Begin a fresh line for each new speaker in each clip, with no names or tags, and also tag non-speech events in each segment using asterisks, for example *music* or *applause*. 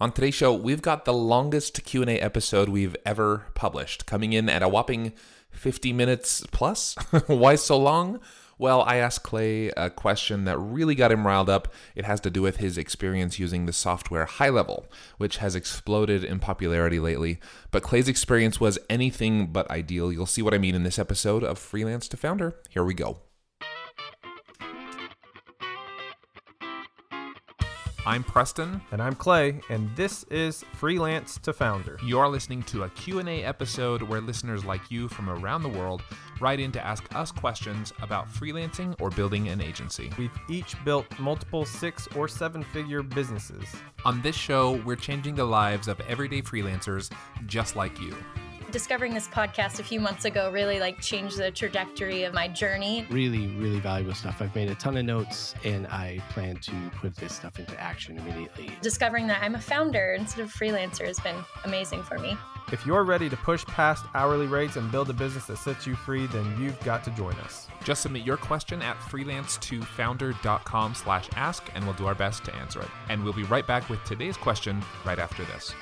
On today's show, we've got the longest Q&A episode we've ever published, coming in at a whopping 50 minutes plus. *laughs* Why so long? Well, I asked Clay a question that really got him riled up. It has to do with his experience using the software High Level, which has exploded in popularity lately. But Clay's experience was anything but ideal. You'll see what I mean in this episode of Freelance to Founder. Here we go. I'm Preston.
And I'm Clay, and this is Freelance to Founder.
You're listening to a Q&A episode where listeners like you from around the world write in to ask us questions about freelancing or building an agency.
We've each built multiple six or seven figure businesses.
On this show, we're changing the lives of everyday freelancers just like you
discovering this podcast a few months ago really like changed the trajectory of my journey.
Really, really valuable stuff. I've made a ton of notes and I plan to put this stuff into action immediately.
Discovering that I'm a founder instead of freelancer has been amazing for me.
If you're ready to push past hourly rates and build a business that sets you free, then you've got to join us.
Just submit your question at freelance2founder.com slash ask and we'll do our best to answer it. And we'll be right back with today's question right after this.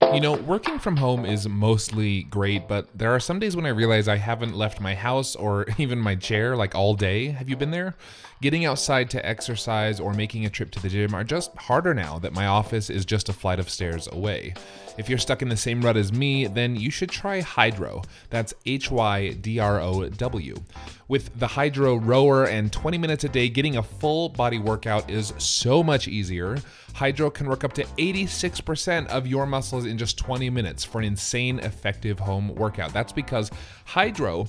You know, working from home is mostly great, but there are some days when I realize I haven't left my house or *laughs* even my chair like all day. Have you been there? Getting outside to exercise or making a trip to the gym are just harder now that my office is just a flight of stairs away. If you're stuck in the same rut as me, then you should try Hydrow. That's H Y D R O W. With the Hydrow rower and 20 minutes a day, getting a full body workout is so much easier. Hydrow can work up to 86% of your muscles in just 20 minutes for an insane effective home workout. That's because Hydrow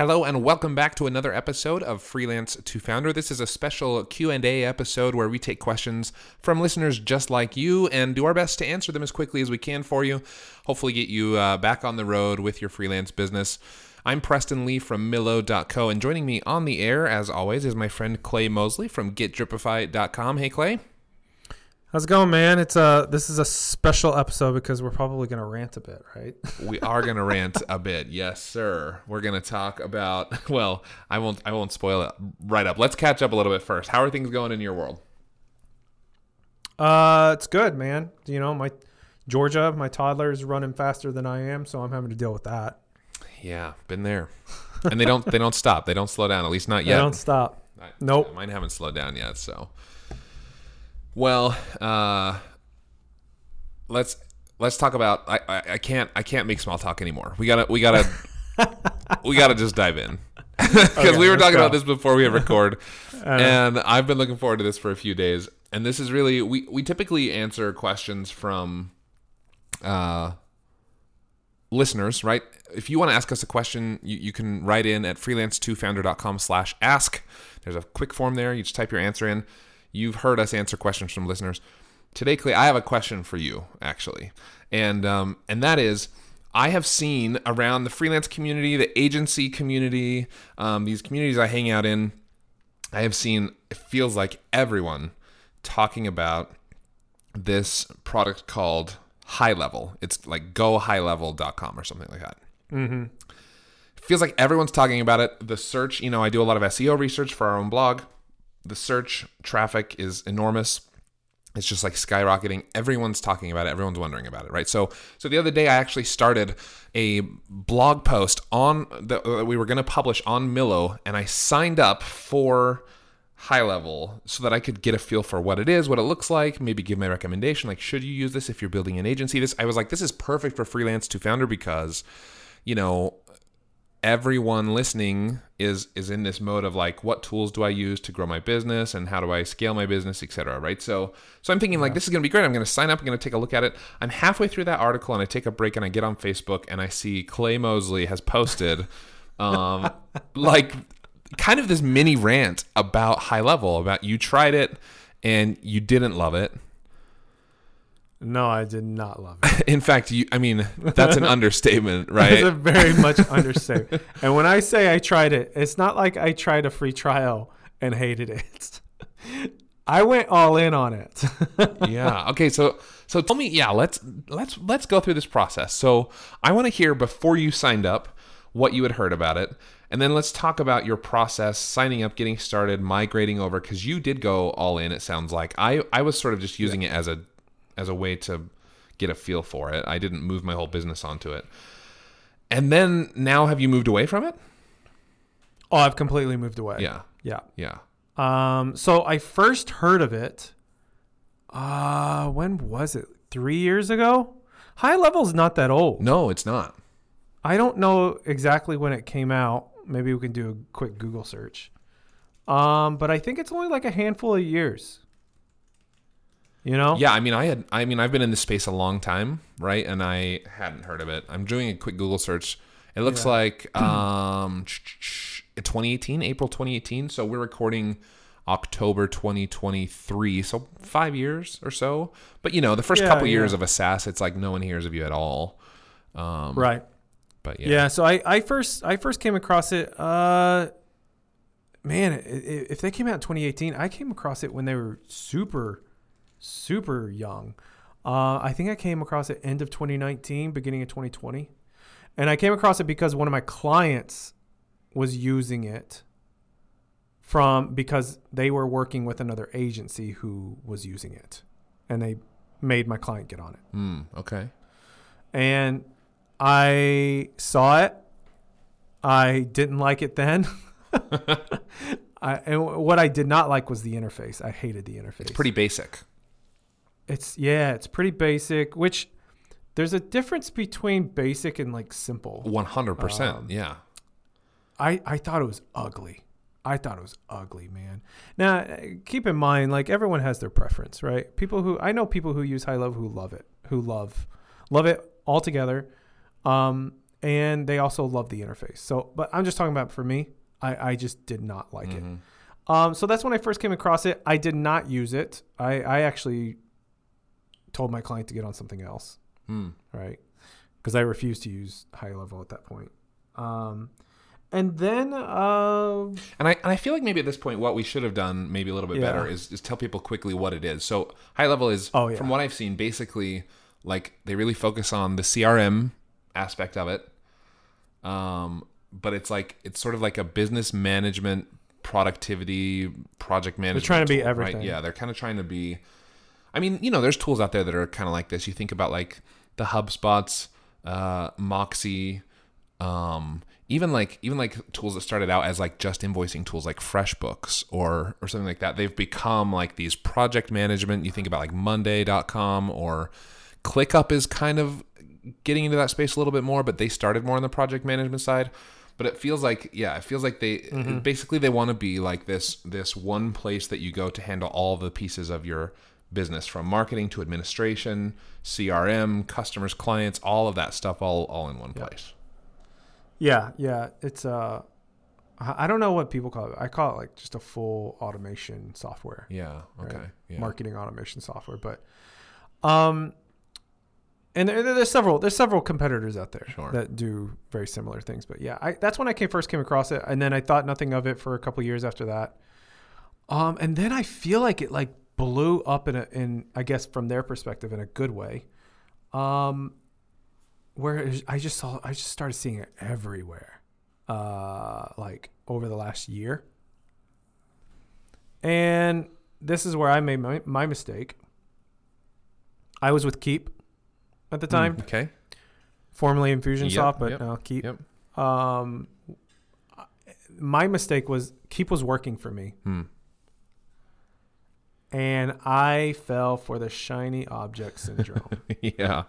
Hello and welcome back to another episode of Freelance to Founder. This is a special Q&A episode where we take questions from listeners just like you and do our best to answer them as quickly as we can for you. Hopefully get you uh, back on the road with your freelance business. I'm Preston Lee from Millo.co and joining me on the air as always is my friend Clay Mosley from GetDripify.com. Hey Clay.
How's it going, man? It's a this is a special episode because we're probably gonna rant a bit, right? *laughs*
we are gonna rant a bit, yes, sir. We're gonna talk about. *laughs* Well, I won't. I won't spoil it right up. Let's catch up a little bit first. How are things going in your world?
Uh, it's good, man. You know, my Georgia, my toddler is running faster than I am, so I'm having to deal with that.
Yeah, been there. and they don't. They don't *laughs* stop. They don't slow down. At least not yet.
They don't stop. I, nope.
Mine haven't slowed down yet. So well, uh, let's let's talk about. I, I, I can't I can't make small talk anymore. We gotta we gotta *laughs* we gotta just dive in because okay, we were talking go. about this before we hit record, *laughs* and I've been looking forward to this for a few days. And this is really we we typically answer questions from uh listeners, right? if you want to ask us a question, you, you can write in at freelance2founder.com slash ask. There's a quick form there. You just type your answer in. You've heard us answer questions from listeners. Today, Clay, I have a question for you, actually. And, um, and that is, I have seen around the freelance community, the agency community, um, these communities I hang out in, I have seen, it feels like everyone talking about this product called High Level. It's like gohighlevel.com or something like that. Mm-hmm. Feels like everyone's talking about it. The search, you know, I do a lot of SEO research for our own blog. The search traffic is enormous. It's just like skyrocketing. Everyone's talking about it. Everyone's wondering about it, right? So, so the other day I actually started a blog post on that uh, we were going to publish on Millo, and I signed up for high level so that I could get a feel for what it is, what it looks like, maybe give my recommendation. Like, should you use this if you're building an agency? This I was like, this is perfect for freelance to founder because, you know, everyone listening is is in this mode of like what tools do i use to grow my business and how do i scale my business etc right? So so i'm thinking like this is going to be great. I'm going to sign up i'm going to take a look at it. I'm halfway through that article and i take a break and i get on facebook and i see clay mosley has posted *laughs* um like kind of this mini rant about high level about you tried it and you didn't love it
No, I did not love it. *laughs*
in fact you i mean that's an *laughs* understatement right?
It's a very much *laughs* understatement. and when I say I tried it, it's not like I tried a free trial and hated it. I went all in on it.
yeah okay so so tell me yeah let's let's let's go through this process so i want to hear before you signed up what you had heard about it and then let's talk about your process signing up getting started migrating over because you did go all in it sounds like i i was sort of just using it as a as a way to get a feel for it i didn't move my whole business onto it and then now have you moved away from it
oh, I've completely moved away.
yeah
Yeah.
yeah
Um, so I first heard of it. Uh, when was it? Three years ago. High level's not that old.
no it's not
I don't know exactly when it came out. Maybe we can do a quick Google search. Um, but I think it's only like a handful of years. You know?
Yeah, I mean, I had, I mean, I've been in this space a long time, right? And I hadn't heard of it. I'm doing a quick Google search. It looks
Yeah.
like *clears throat* um, 2018, April 2018. So we're recording October 2023. So five years or so. But you know, the first
Yeah,
couple years of a SaaS, it's like no one hears of you at all. Um,
Right.
But
Yeah.
yeah.
so I, I first I first came across it. Uh, man, if they came out in 2018, I came across it when they were super, super young. Uh, I think I came across it end of 2019, beginning of 2020, and I came across it because one of my clients was using it from because they were working with another agency who was using it, and they made my client get on it
Hmm. okay.
and I saw it. I didn't like it then. *laughs* *laughs* I, and what I did not like was the interface. I hated the interface.
It's pretty basic.
It's yeah, it's pretty basic. Which there's a difference between basic and like simple.
100%.
Um,
yeah.
I I thought it was ugly. I thought it was ugly, man. Now uh, keep in mind, like everyone has their preference, right? People who I know people who use high level who love it, who love love it altogether, um, and they also love the interface. So, but I'm just talking about for me. I I just did not like it. Um, so that's when I first came across it. I did not use it. I I actually told my client to get on something else
Hmm.
right? Because I refused to use high level at that point. Um, and then, uh,
And I, and I feel like maybe at this point, what we should have done, maybe a little bit
Yeah.
better, is, is tell people quickly what it is. So, high level is,
Oh, yeah.
from what I've seen, basically like they really focus on the CRM aspect of it. Um, but it's like it's sort of like a business management, productivity, project management.
They're trying to be
tool, right?
everything.
Yeah, they're kind of trying to be. I mean, you know, there's tools out there that are kind of like this. You think about like the HubSpots, uh, Moxie, um, even like even like tools that started out as like just invoicing tools like FreshBooks or or something like that. They've become like these project management. You think about like Monday.com or ClickUp is kind of getting into that space a little bit more, but they started more on the project management side. But it feels like yeah, it feels like they basically they want to be like this this one place that you go to handle all the pieces of your business from marketing to administration, CRM, customers, clients, all of that stuff all all in one place.
Yeah, yeah. It's uh, I don't know what people call it. I call it like just a full automation software,
Yeah.
Right.
Okay. Yeah.
marketing automation software. But, um, and there, there's several there's several competitors out there
Sure.
that do very similar things. But yeah, I, that's when I came first came across it, and then I thought nothing of it for a couple years after that. Um, and then I feel like it like blew up in a in I guess from their perspective in a good way. Um, where was- I just saw I just started seeing it everywhere, uh, like over the last year. And this is where I made my, my mistake. I was with Keap at the time,
Mm, okay.
formerly Infusionsoft,
Yep,
but
yep,
now Keap.
Yep.
Um, my mistake was Keap was working for me,
Hmm.
And I fell for the shiny object syndrome. *laughs*
yeah.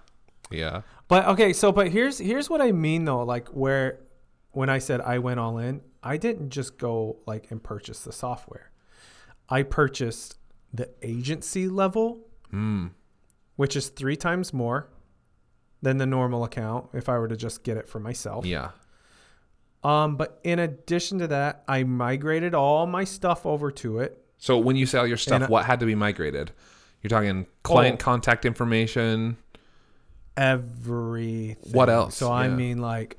Yeah.
But okay, so but here's here's what I mean though, like where when I said I went all in, I didn't just go like and purchase the software. I purchased the agency level,
Hmm.
which is 3 times more than the normal account if I were to just get it for myself.
Yeah.
Um but in addition to that, I migrated all my stuff over to it.
So when you sell your stuff,
I-
what had to be migrated? You're talking oh. client
Oh.
contact information.
Everything.
What else?
So I mean like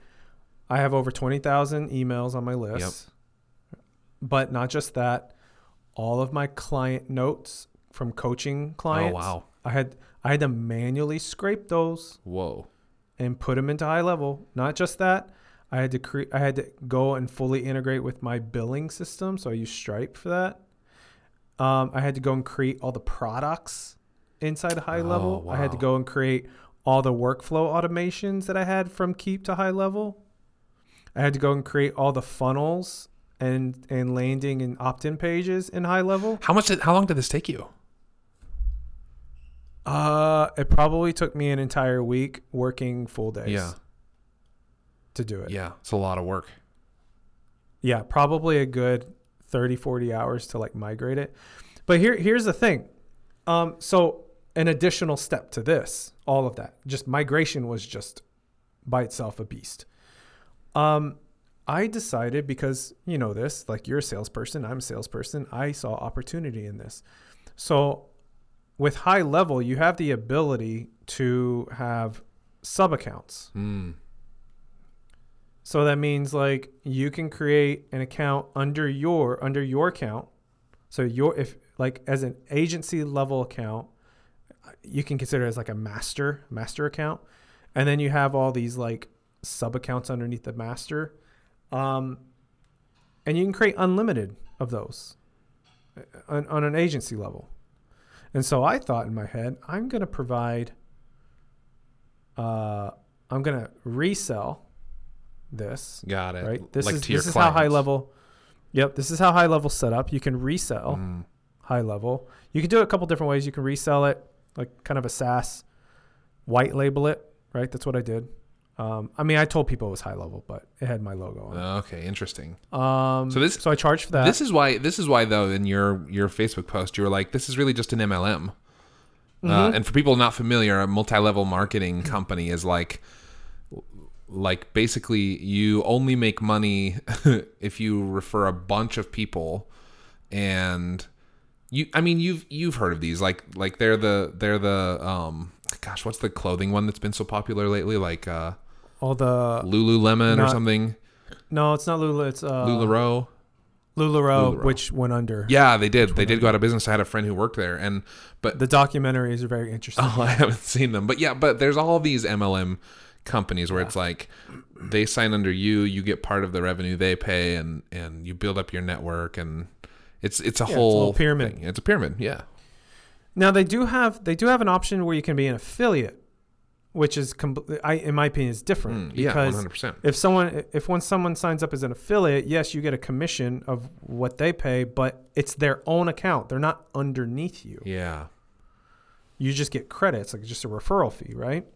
I have over 20,000 emails on my list. But not just that, all of my client notes from coaching oh, clients.
Oh wow.
I had I had to manually scrape those
Whoa.
and put them into high level. Not just that, I had to create I had to go and fully integrate with my billing system, so I use Stripe for that. Um, I had to go and create all the products inside high
Oh,
level. I had to go and create all the workflow automations that I had from Keap to high level. I had to go and create all the funnels and and landing and opt-in pages in high level.
How much? Did, how long did this take you?
Uh, it probably took me an entire week working full days.
Yeah.
To do it.
Yeah. It's a lot of work.
Yeah, probably a good 30, 40 hours to like migrate it. But here here's the thing. Um, so an additional step to this, all of that, just migration was just by itself a beast. Um, I decided because you know this, like you're a salesperson, I'm a salesperson, I saw opportunity in this. So with high level, you have the ability to have sub accounts.
Hmm.
So that means like you can create an account under your under your account. So your if like as an agency level account, you can consider it as like a master master account, and then you have all these like sub accounts underneath the master, um, and you can create unlimited of those uh, on, on an agency level. And so I thought in my head, I'm gonna provide. Uh, I'm gonna resell this
Got it.
right? This
like
is this is how high level. Yep, this is how high level set up. You can resell
Mm.
high level. You can do it a couple different ways. You can resell it like kind of a SaaS, white label it, right? That's what I did. Um, I mean, I told people it was high level, but it had my logo on
Okay. Interesting.
Um,
So this-
so I charged for that.
This is why. This is why though. In your your Facebook post, you were like, "This is really just an MLM." Uh,
Mm-hmm.
and for people not familiar, a multi-level marketing company is like, like basically you only make money *laughs* if you refer a bunch of people, and you. I mean, you've you've heard of these. Like like they're the they're the um. Gosh, what's the clothing one that's been so popular lately? Like uh,
all the
Lululemon or something.
no, it's not Lulu. It's uh,
Lularoe.
Lularoe,
Lularoe.
which went under.
Yeah, they did. They did go out of business. I had a friend who worked there, and but
The documentaries are very interesting. *laughs*
oh, I haven't seen them. But yeah, but there's all these MLM companies where it's like they sign under you, you get part of the revenue they pay, and and you build up your network, and it's it's a
a
whole
little pyramid.
thing. It's a pyramid. Yeah.
Now they do have they do have an option where you can be an affiliate, which is com- I in my opinion is different
Mm, yeah. Hundred percent.
if someone if when someone signs up as an affiliate, yes, you get a commission of what they pay, but it's their own account. They're not underneath you.
Yeah.
You just get credits, like just a referral fee, right?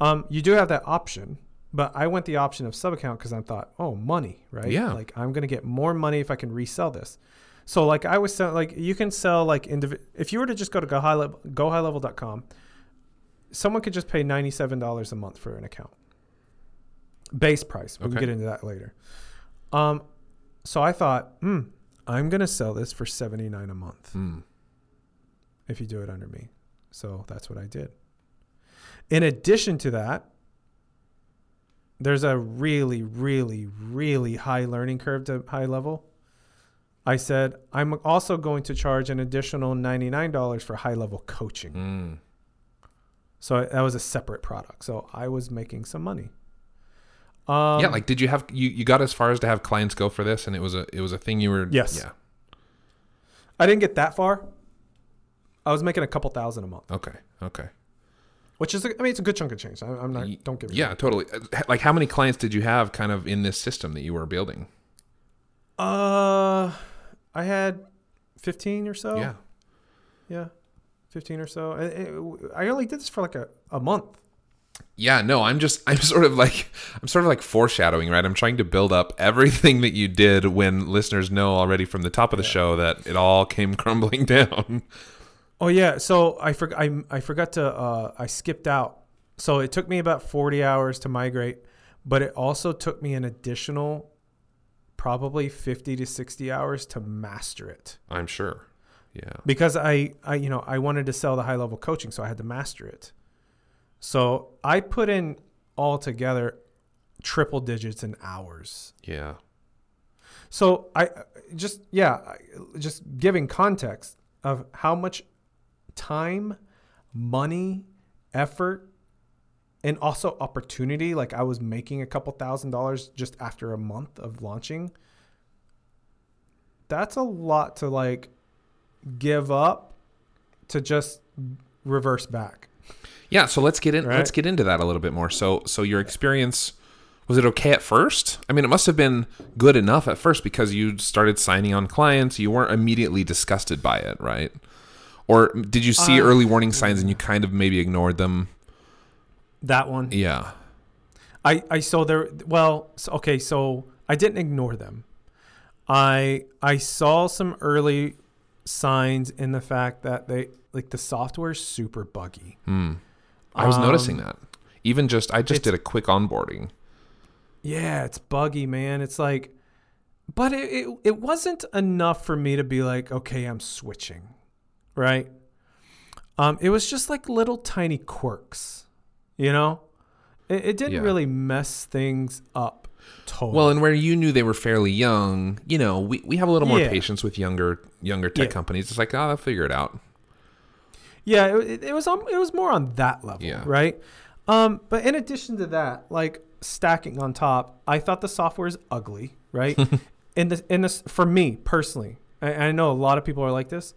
Um, you do have that option, but I went the option of sub account because I thought, oh, money, right?
Yeah.
Like I'm gonna get more money if I can resell this. So like I was selling, like you can sell like indiv- if you were to just go to go high level gohighlevel.com, someone could just pay ninety seven dollars a month for an account. base price. We
Okay.
can get into that later. Um, so I thought, hmm, I'm gonna sell this for seventy nine a month
Hmm.
if you do it under me. So that's what I did. In addition to that, there's a really, really, really high learning curve to high level. I said, I'm also going to charge an additional $99 for high level coaching.
Hmm.
So that was a separate product. So I was making some money. Um,
yeah, like did you have you, you got as far as to have clients go for this and it was a it was a thing you were
Yes.
Yeah.
I didn't get that far. I was making a couple thousand a month,
Okay. Okay.
Which is, I mean, it's a good chunk of change. I, I'm not, don't give me
Yeah,
wrong.
totally. Uh, Like how many clients did you have kind of in this system that you were building?
Uh, I had 15 or so.
Yeah.
Yeah. 15 or so. I, I only did this for like a, a month.
Yeah, no, I'm just I'm *laughs* sort of like I'm sort of like foreshadowing, right? I'm trying to build up everything that you did when listeners know already from the top of the show that it all came *laughs* crumbling down.
Oh yeah, so I forgot. I, I forgot to. Uh, I skipped out. So it took me about forty hours to migrate, but it also took me an additional, probably fifty to sixty hours to master it
I'm sure. Yeah.
because I, I you know I wanted to sell the high level coaching, so I had to master it. So I put in altogether triple digits in hours.
Yeah.
So I just yeah, just giving context of how much time, money, effort, and also opportunity. Like I was making a couple thousand dollars just after a month of launching. That's a lot to like give up to just reverse back.
Yeah, so let's get in
Right.
let's get into that a little bit more. So so your experience was it okay at first? I mean, it must have been good enough at first because you started signing on clients. You weren't immediately disgusted by it, right? Or did you see
Uh,
early warning signs and you kind of maybe ignored them?
That one.
Yeah.
I I saw there. Well, okay, so I didn't ignore them. I I saw some early signs in the fact that they like the software is super buggy.
Hmm. I was noticing
Um,
that. Even just I just did a quick onboarding.
Yeah, it's buggy, man. It's like, but it, it it wasn't enough for me to be like, okay, I'm switching, right? Um, it was just like little tiny quirks, you know. It, it didn't
Yeah.
really mess things up. Totally.
Well, and where you knew they were fairly young, you know, we, we have a little more
Yeah.
patience with younger younger tech
Yeah.
companies. It's like, oh, they'll figure it out.
Yeah, it, it- it was on, it was more on that level,
Yeah.
right? Um, but in addition to that, like stacking on top, I thought the software is ugly, right? *laughs* in this, in this, for me personally, I, I know a lot of people are like this.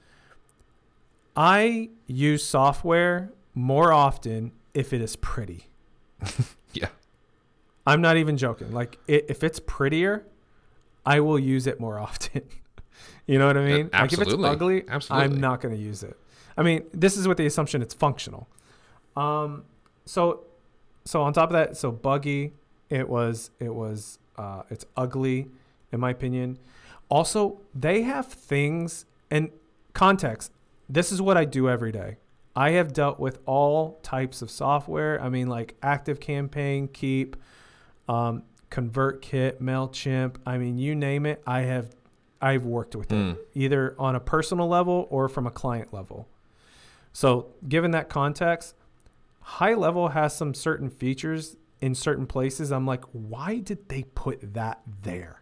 I use software more often if it is pretty. *laughs*
Yeah.
I'm not even joking. Like i if it's prettier, I will use it more *laughs* often. you know what I mean? Like if it's
absolutely.
ugly,
Absolutely.
I'm not going to use it. I mean, this is with the assumption it's functional. Um, so, so on top of that, so buggy, it was, it was, uh, it's ugly, in my opinion. Also, they have things and context. This is what I do every day. I have dealt with all types of software. I mean, like Active Campaign, Keap, um, ConvertKit, Mailchimp. I mean, you name it. I have, I've worked with
Hmm.
it either on a personal level or from a client level. So, given that context, high level has some certain features in certain places. I'm like, why did they put that there?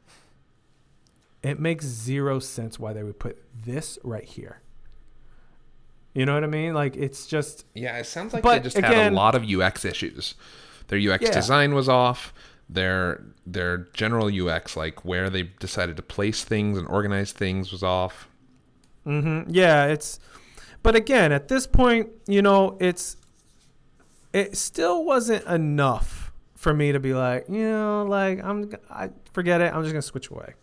It makes zero sense why they would put this right here. You know what I mean? Like, it's just,
Yeah, it sounds like they just had a lot of UX issues. Their UX
Yeah.
design was off. Their their general UX, like where they decided to place things and organize things, was off.
hmm yeah, it's, but again, at this point, you know, it's, it still wasn't enough for me to be like, you know, like I'm, I forget it. I'm just gonna switch away.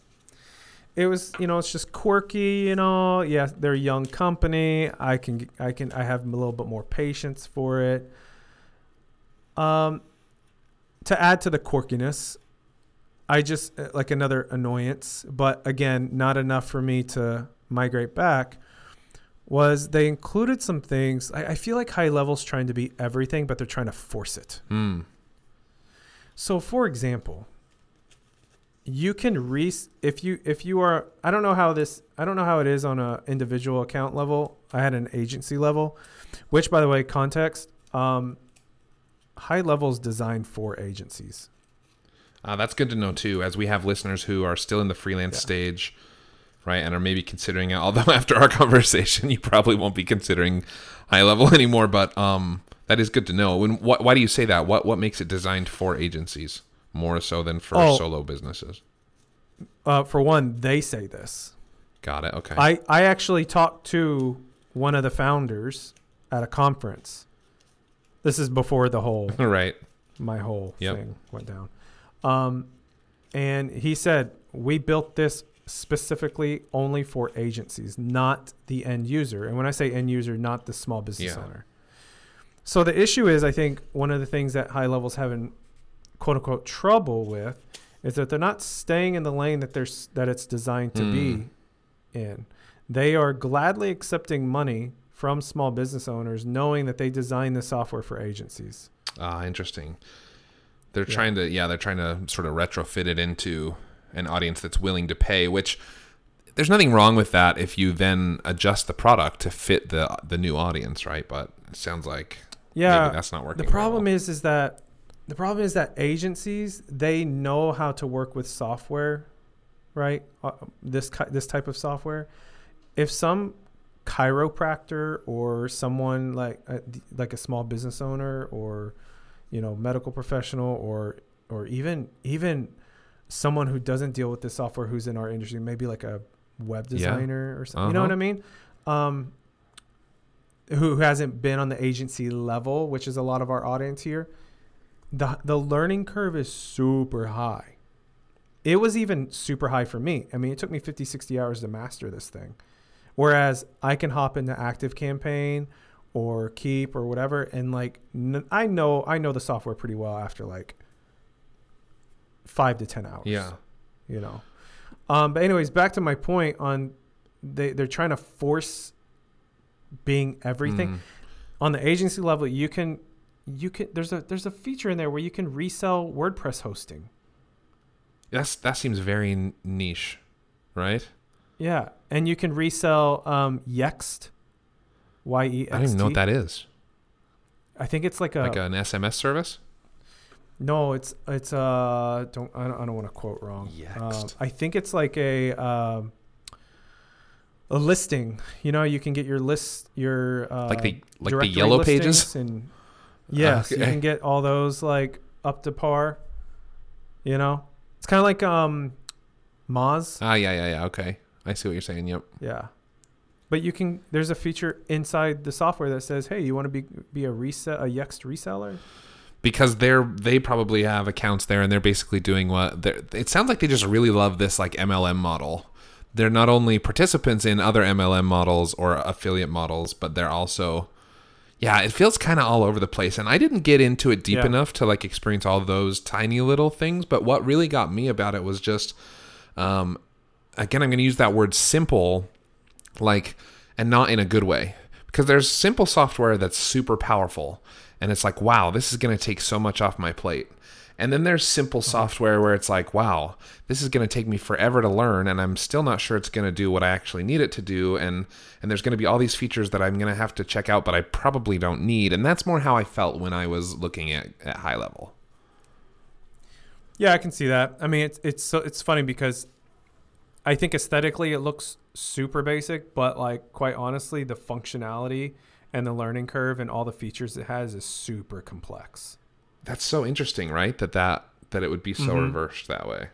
It was, you know, it's just quirky, you know. Yeah, they're a young company. I can, I can, I have a little bit more patience for it. Um, to add to the quirkiness, I just uh, like another annoyance, but again, not enough for me to migrate back. Was they included some things? I, I feel like high levels trying to be everything, but they're trying to force it.
Hmm.
So, for example, you can re if you if you are I don't know how this I don't know how it is on a individual account level. I had an agency level, which by the way, context, um, high levels designed for agencies.
Uh, that's good to know too, as we have listeners who are still in the freelance
Yeah.
stage, right, and are maybe considering it. Although *laughs* after our conversation, you probably won't be considering high level *laughs* anymore. But um, that is good to know. When, wh- why do you say that? What what makes it designed for agencies more so than for
Oh.
solo businesses?
Uh, for one, they say this.
Got it. Okay.
I, I actually talked to one of the founders at a conference. This is before the whole *laughs*
right.
my whole
Yep.
thing went down. Um, and he said we built this specifically only for agencies, not the end user. And when I say end user, not the small business
Yeah.
owner. So the issue is, I think one of the things that high levels having quote unquote trouble with is that they're not staying in the lane that they're that it's designed to be in. They are gladly accepting money from small business owners, knowing that they designed the software for agencies.
Ah, interesting. They're
Yeah.
trying to, yeah, they're trying to sort of retrofit it into an audience that's willing to pay. Which there's nothing wrong with that if you then adjust the product to fit the the new audience, right? But it sounds like
Yeah,
maybe that's not working.
the problem
well.
is is that the problem is that agencies they know how to work with software right uh, this this type of software if some chiropractor or someone like a, like a small business owner or you know medical professional or or even even someone who doesn't deal with the software who's in our industry maybe like a web
Yeah.
designer or something you know
Uh-huh.
what i mean um who hasn't been on the agency level, which is a lot of our audience here, the the learning curve is super high. It was even super high for me. I mean, it took me 50, 60 hours to master this thing. Whereas I can hop into Active Campaign or Keap or whatever and like n- I know I know the software pretty well after like 5 to 10 hours
yeah,
you know. Um, but anyways, back to my point on they they're trying to force being everything
Mm.
on the agency level. You can you can there's a there's a feature in there where you can resell WordPress hosting.
that's that seems very niche, right?
Yeah, and you can resell um, Yext. Y E X T.
I don't even know what that is.
I think it's like a
like an SMS service.
no. It's it's uh don't I don't, I don't want to quote wrong. Um,
Yext.
I think it's like a um, a listing. You know, you can get your list your uh,
Like the- like the yellow pages?
and yes, you can get all those like up to par. You know, it's kind of like um, Moz.
Ah, yeah, yeah, yeah. Okay, I see what you're saying. Yep.
Yeah. But you can. There's a feature inside the software that says, "Hey, you want to be be a reset a Yext reseller?"
because they're they probably have accounts there and they're basically doing what they're it sounds like they just really love this like MLM model. They're not only participants in other MLM models or affiliate models, but they're also yeah, it feels kind of all over the place and I didn't get into it deep
Yeah.
enough to like experience all those tiny little things, but what really got me about it was just um again I'm going to use that word simple like and not in a good way because there's simple software that's super powerful and it's like wow this is going to take so much off my plate and then there's simple uh-huh. software where it's like wow this is going to take me forever to learn and i'm still not sure it's going to do what i actually need it to do and and there's going to be all these features that i'm going to have to check out but i probably don't need and that's more how i felt when i was looking at, at high level
Yeah, I can see that. I mean, it's it's so it's funny because I think aesthetically it looks super basic, but like quite honestly, the functionality and the learning curve and all the features it has is super complex.
That's so interesting right that that that it would be so
Mhm.
reversed that way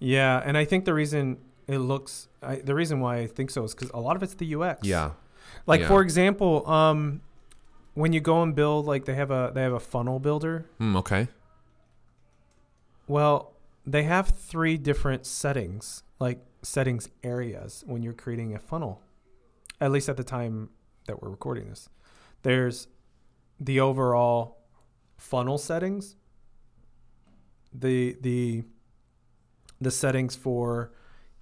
Yeah, and I think the reason it looks I, the reason why I think so is because a lot of it's the UX.
yeah
Like
Yeah.
for example, um, when you go and build, like they have a they have a funnel builder.
Hmm, okay
Well, they have three different settings, like settings areas when you're creating a funnel. At least at the time that we're recording this. There's the overall funnel settings, the the the settings for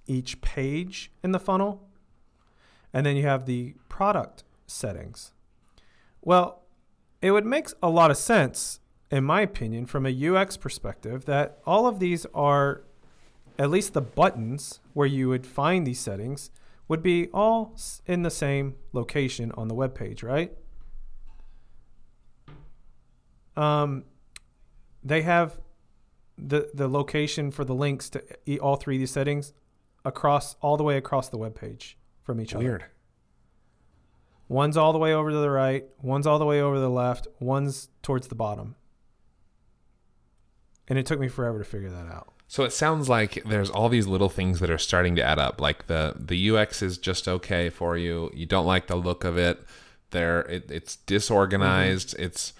each page in the funnel, and then you have the product settings. Well, it would make a lot of sense in my opinion, from a UX perspective, that all of these are, at least the buttons where you would find these settings, would be all in the same location on the web page, right? Um, they have the the location for the links to all three of these settings across all the way across the web page from each other.
Weird.
One's all the way over to the right, one's all the way over to the left, one's towards the bottom. And it took me forever to figure that out.
So it sounds like there's all these little things that are starting to add up. Like the the UX is just okay for you. You don't like the look of it. There, it, it's disorganized. It's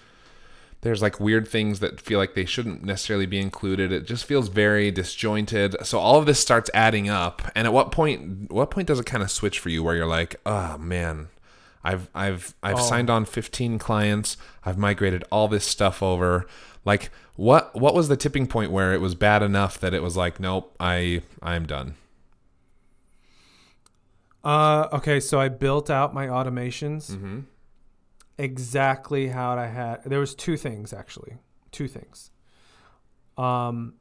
there's like weird things that feel like they shouldn't necessarily be included. It just feels very disjointed. So all of this starts adding up. And at what point what point does it kind of switch for you where you're like, "Oh man, I've I've I've
Oh.
signed on 15 clients. I've migrated all this stuff over." Like what what was the tipping point where it was bad enough that it was like, "Nope, I I'm done."
Uh, okay, so I built out my automations
Mm-hmm.
Exactly how I had. There was two things actually, two things. Um,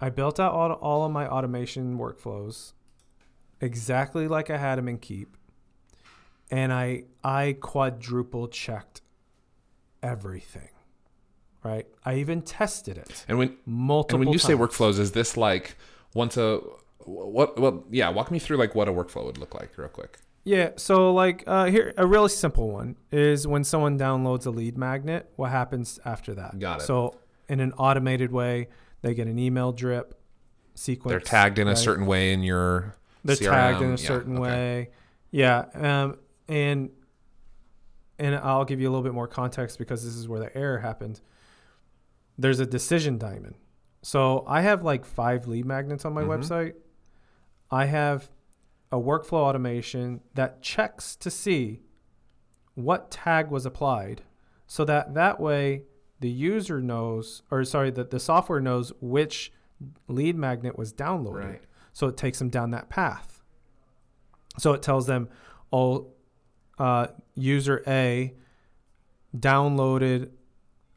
I built out all, all of my automation workflows exactly like I had them in Keap, and I I quadruple checked everything. Right, I even tested it
And when
multiple.
and when you say workflows, is this like once a what what yeah, walk me through like what a workflow would look like real quick.
Yeah, so like uh, here, a really simple one is when someone downloads a lead magnet. What happens after that?
Got it.
So in an automated way, they get an email drip sequence.
They're tagged in a certain way in your
They're tagged in
CRM.
a
Yeah,
certain
okay.
way. Yeah, um, and and I'll give you a little bit more context because this is where the error happened. There's a decision diamond. So I have like five lead magnets on my
Mhm.
website. I have a workflow automation that checks to see what tag was applied so that that way the user knows or sorry that the software knows which lead magnet was downloaded.
Right.
so it takes them down that path. So it tells them oh uh, user a downloaded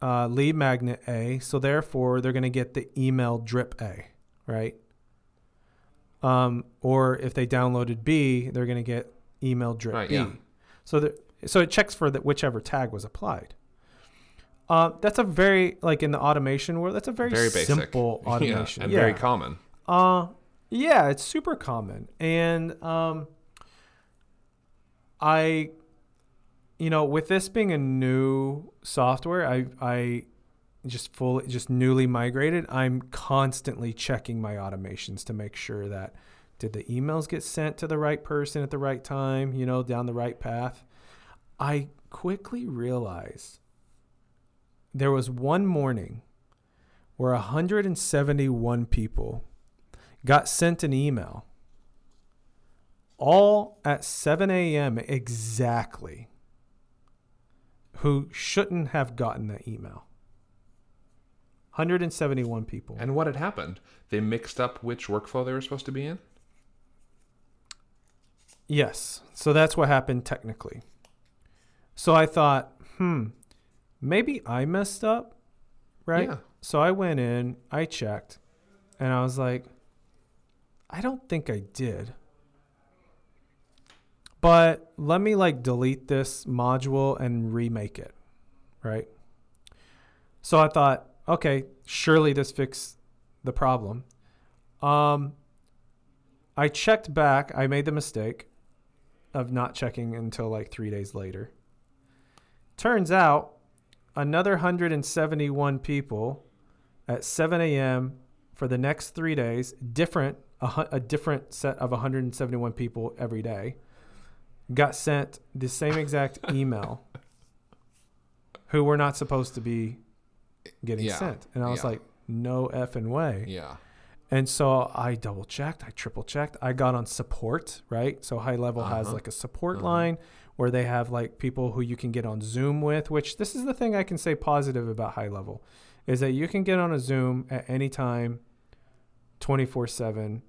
uh, lead magnet a so therefore they're going to get the email drip a right um, or if they downloaded b they're going to get email drip
Right,
b
yeah.
so the, so it checks for that whichever tag was applied uh, that's a very like in the automation world that's a very,
Very basic.
simple *laughs* automation
yeah, and very common.
uh yeah, it's super common. And um I you know, with this being a new software, I I just fully just newly migrated, I'm constantly checking my automations to make sure that did the emails get sent to the right person at the right time, you know, down the right path. I quickly realized there was one morning where 171 people got sent an email all at 7 a.m. exactly who shouldn't have gotten the email. 171 people.
And what had happened? They mixed up which workflow they were supposed to be in.
Yes. So that's what happened technically. So I thought, hmm, maybe I messed up, right?
Yeah.
So I went in, I checked, and I was like, I don't think I did. But let me like delete this module and remake it, right? So I thought, okay, surely this fixed the problem. Um, I checked back. I made the mistake of not checking until like three days later. Turns out another 171 people at 7 a.m. for the next three days, different a, a different set of 171 people every day, got sent the same exact email who were not supposed to be getting
Yeah,
sent. And I was
yeah.
like, no effing way.
Yeah.
And so I double checked, I triple checked. I got on support, right? So high level has
Uh-huh.
like a support
Uh-huh.
line where they have like people who you can get on Zoom with, which this is the thing I can say positive about high level is that you can get on a Zoom at any time 24/7.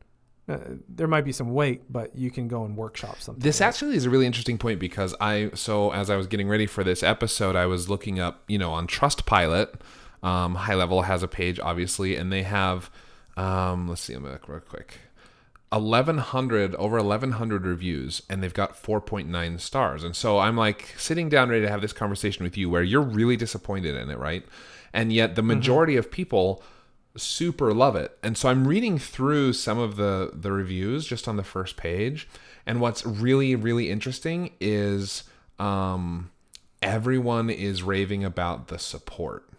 Uh, there might be some wait, but you can go and workshop something.
This
right?
actually is a really interesting point because I so as I was getting ready for this episode, I was looking up, you know, on Trustpilot, Um, High Level has a page, obviously, and they have, um, let's see, I'm gonna look real quick. 1100 over 1100 reviews and they've got 4.9 stars. And so i'm like sitting down ready to have this conversation with you where you're really disappointed in it right? And yet the majority of people super love it. And so i'm reading through some of the the reviews just on the first page. And what's really really interesting is um everyone is raving about the support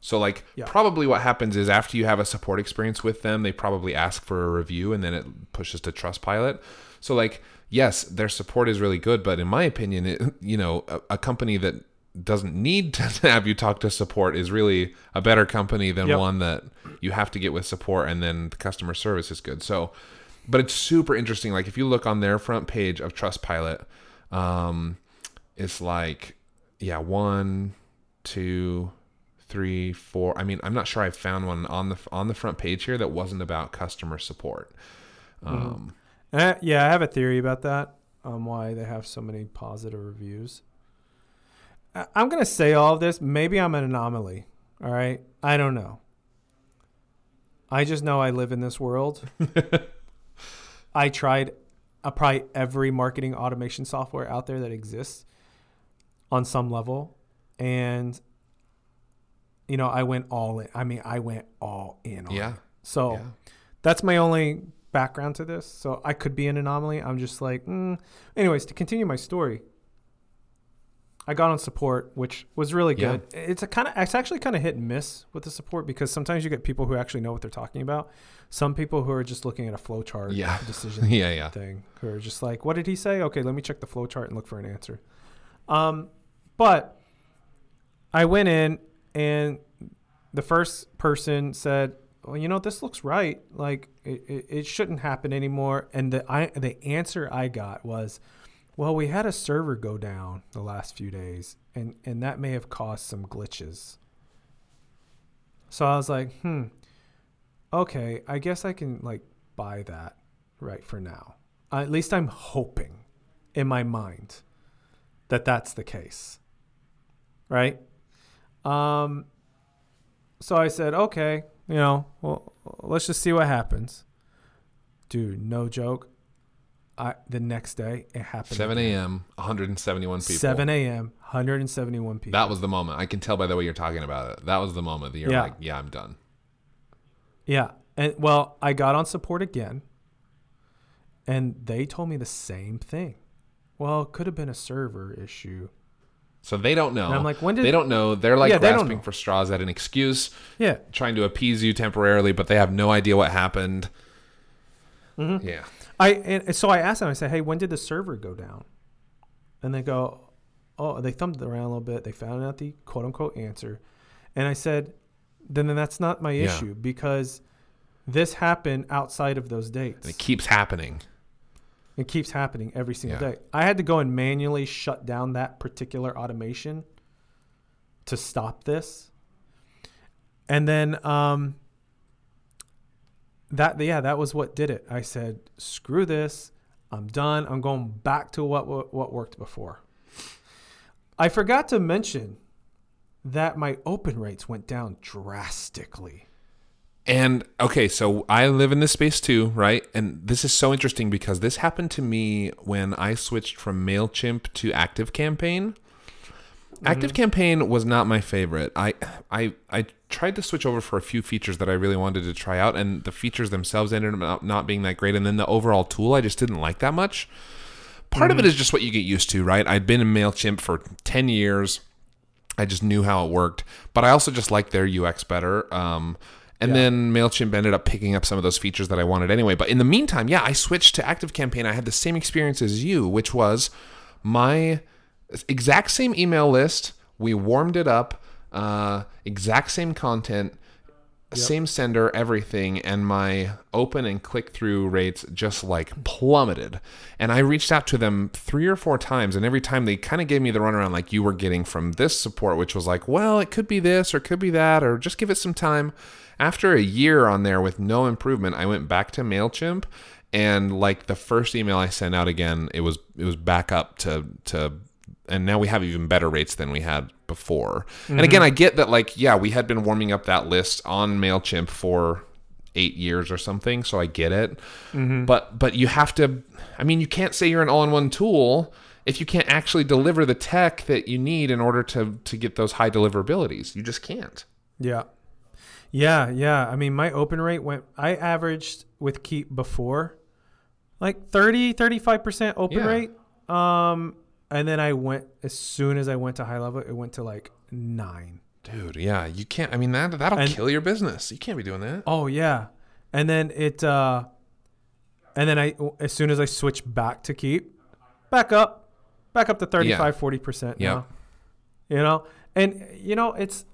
so like
Yeah.
probably what happens is after you have a support experience with them, they probably ask for a review and then it pushes to Trustpilot. So like yes, their support is really good, but in my opinion, it, you know, a, a company that doesn't need *laughs* to have you talk to support is really a better company than
Yep.
one that you have to get with support and then the customer service is good. So but it's super interesting like if you look on their front page of Trustpilot, um it's like yeah, one, two, three, four. I mean, I'm not sure I found one on the on the front page here that wasn't about customer support. Um,
And I- yeah, I have a theory about that. Um, why they have so many positive reviews. I- I'm gonna say all of this. Maybe I'm an anomaly. All right, I don't know. I just know I live in this world. *laughs* I tried uh, probably every marketing automation software out there that exists on some level, and you know I went all in. I mean, I went all in. On
Yeah.
it. So
yeah.
that's my only background to this. So I could be an anomaly. I'm just like, mm. anyways, to continue my story, I got on support, which was really
Yeah.
good. It's a kind of, it's actually kind of hit and miss with the support because sometimes you get people who actually know what they're talking about. Some people who are just looking at a flow chart
Yeah. *laughs*
decision *laughs*
Yeah, yeah.
thing who are just like, what did he say? Okay, let me check the flow chart and look for an answer. Um, but I went in and the first person said, well, you know, this looks right. Like it, it, it shouldn't happen anymore. And the I, the answer I got was, well, we had a server go down the last few days, and and that may have caused some glitches. So I was like, hmm, okay, I guess I can like buy that right for now. at least I'm hoping in my mind that that's the case. Right? Um so I said, "Okay, you know, well let's just see what happens." Dude, no joke. I the next day it happened.
7 a.m., 171 people.
7 a.m. 171 people.
That was the moment. I can tell by the way you're talking about it. That was the moment that you're
Yeah.
like, yeah, I'm done.
Yeah. And well, I got on support again and they told me the same thing. Well, it could have been a server issue.
So they don't know.
And I'm like, when did-
they don't know? They're like
Yeah,
grasping
know.
for straws at an excuse,
Yeah.
trying to appease you temporarily, but they have no idea what happened.
Mm-hmm.
Yeah.
I and and so I asked them, I said, Hey, when did the server go down? And they go, Oh, they thumbed around a little bit. They found out the quote unquote answer. And I said, Then, then that's not my
Yeah.
issue because this happened outside of those dates.
And it keeps happening.
It keeps happening every single
Yeah.
day. I had to go and manually shut down that particular automation to stop this. And then um that yeah, that was what did it. I said, "Screw this. I'm done. I'm going back to what what, what worked before." I forgot to mention that my open rates went down drastically.
And okay, so I live in this space too, right? And this is so interesting because this happened to me when I switched from MailChimp to ActiveCampaign. ActiveCampaign was not my favorite. I I I tried to switch over for a few features that I really wanted to try out and the features themselves ended up not, being that great and then the overall tool I just didn't like that much. Part of it is just what you get used to, right? I'd been in MailChimp for 10 years. I just knew how it worked, but I also just liked their UX better. Um, and then MailChimp ended up picking up some of those features that I wanted anyway. But in the meantime, yeah, I switched to ActiveCampaign. I had the same experience as you, which was my exact same email list. We warmed it up, uh, exact same content, same sender, everything, and my open and click through rates just like plummeted. And I reached out to them three or four times, and every time they kind of gave me the runaround like you were getting from this support, which was like, well, it could be this or it could be that, or just give it some time. After a year on there with no improvement, I went back to MailChimp and like the first email I sent out again, it was it was back up to to and now we have even better rates than we had before. And again, mm-hmm. I get that like yeah, we had been warming up that list on Mailchimp for 8 years or something, so I get it. Mm-hmm. But but you have to I mean, you can't say you're an all-in-one tool if you can't actually deliver the tech that you need in order to to get those high deliverabilities. You just can't.
Yeah. Yeah, yeah. I mean, my open rate went, I averaged with Keap before like 30, 35% open
Yeah.
rate. Um, and then I went, as soon as I went to high level, it went to like nine.
Dude, yeah, you can't. I mean, that that'll
And-
kill your business. You can't be doing that.
Oh, yeah. And then it, uh, and then I, as soon as I switched back to Keap, back up, back up to 35, 40% now.
Yep.
you know and you know it's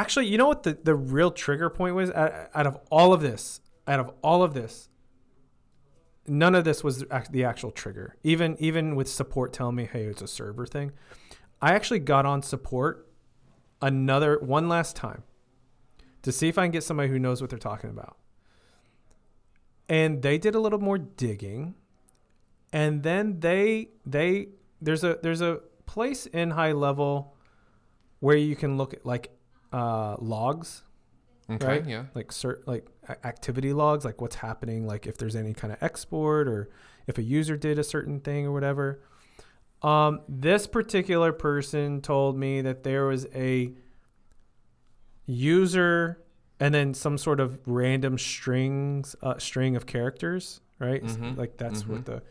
actually you know what the, the real trigger point was? Out, out of all of this out of all of this none of this was the actual trigger. Even even with support telling me hey it's a server thing i actually got on support another one last time to see if i can get somebody who knows what they're talking about. And they did a little more digging. And then they they there's a there's a place in high level where you can look at like uh, logs,
Okay,
right?
yeah.
Like cert, like activity logs, like what's happening, like if there's any kind of export or if a user did a certain thing or whatever. Um, this particular person told me that there was a user and then some sort of random strings uh, string of characters, right?
Mhm,
Like that's
mhm.
what the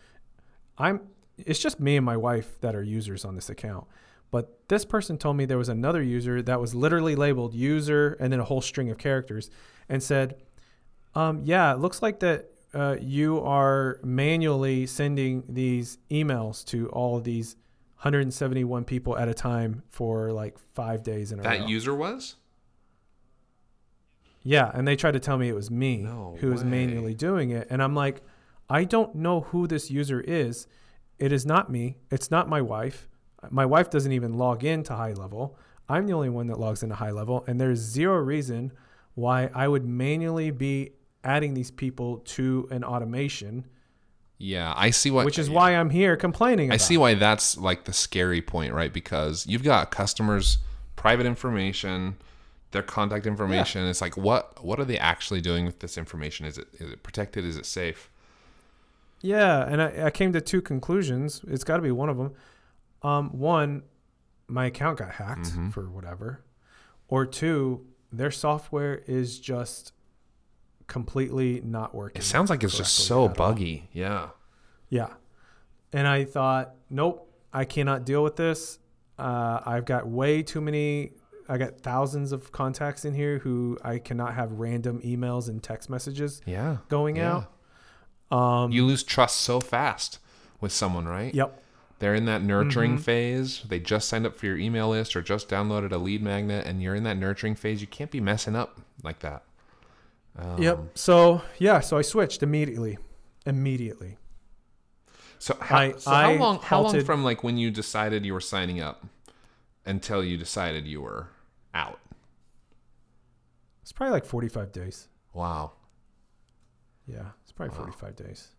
I'm. It's just me and my wife that are users on this account. But this person told me there was another user that was literally labeled user and then a whole string of characters, and said, um, "Yeah, it looks like that uh, you are manually sending these emails to all of these 171 people at a time for like five days in a row."
That user was?
Yeah, and they tried to tell me it was me
No
who was manually doing it, and I'm like, I don't know who this user is. It is not me. It's not my wife. My wife doesn't even log into high level. I'm the only one that logs into high level, and there's zero reason why I would manually be adding these people to an automation,
Yeah, I see what.
which is
yeah.
why I'm here complaining.
I see
it.
why that's like the scary point, right? Because you've got customers' private information, their contact information. It's like, what what are they actually doing with this information? Is it is it protected? Is it safe?
Yeah, and I, I came to two conclusions. It's got to be one of them. Um, one, my account got hacked
Mhm.
for whatever, or two, their software is just completely not working.
It sounds like it's just so
at all.
buggy. Yeah.
Yeah, and I thought, nope, I cannot deal with this. Uh, I've got way too many. I got thousands of contacts in here who I cannot have random emails and text messages
Yeah.
going
Yeah.
out. Um,
You lose trust so fast with someone, right?
yep.
They're in that nurturing
Mm-hmm.
phase. They just signed up for your email list or just downloaded a lead magnet and you're in that nurturing phase. You can't be messing up like that. Um,
Yep. So yeah, so I switched immediately. Immediately.
So how,
I-
so how
I
long how long from like when you decided you were signing up until you decided you were out?
It's probably like 45 days.
Wow.
Yeah, it's probably
Wow.
45 days.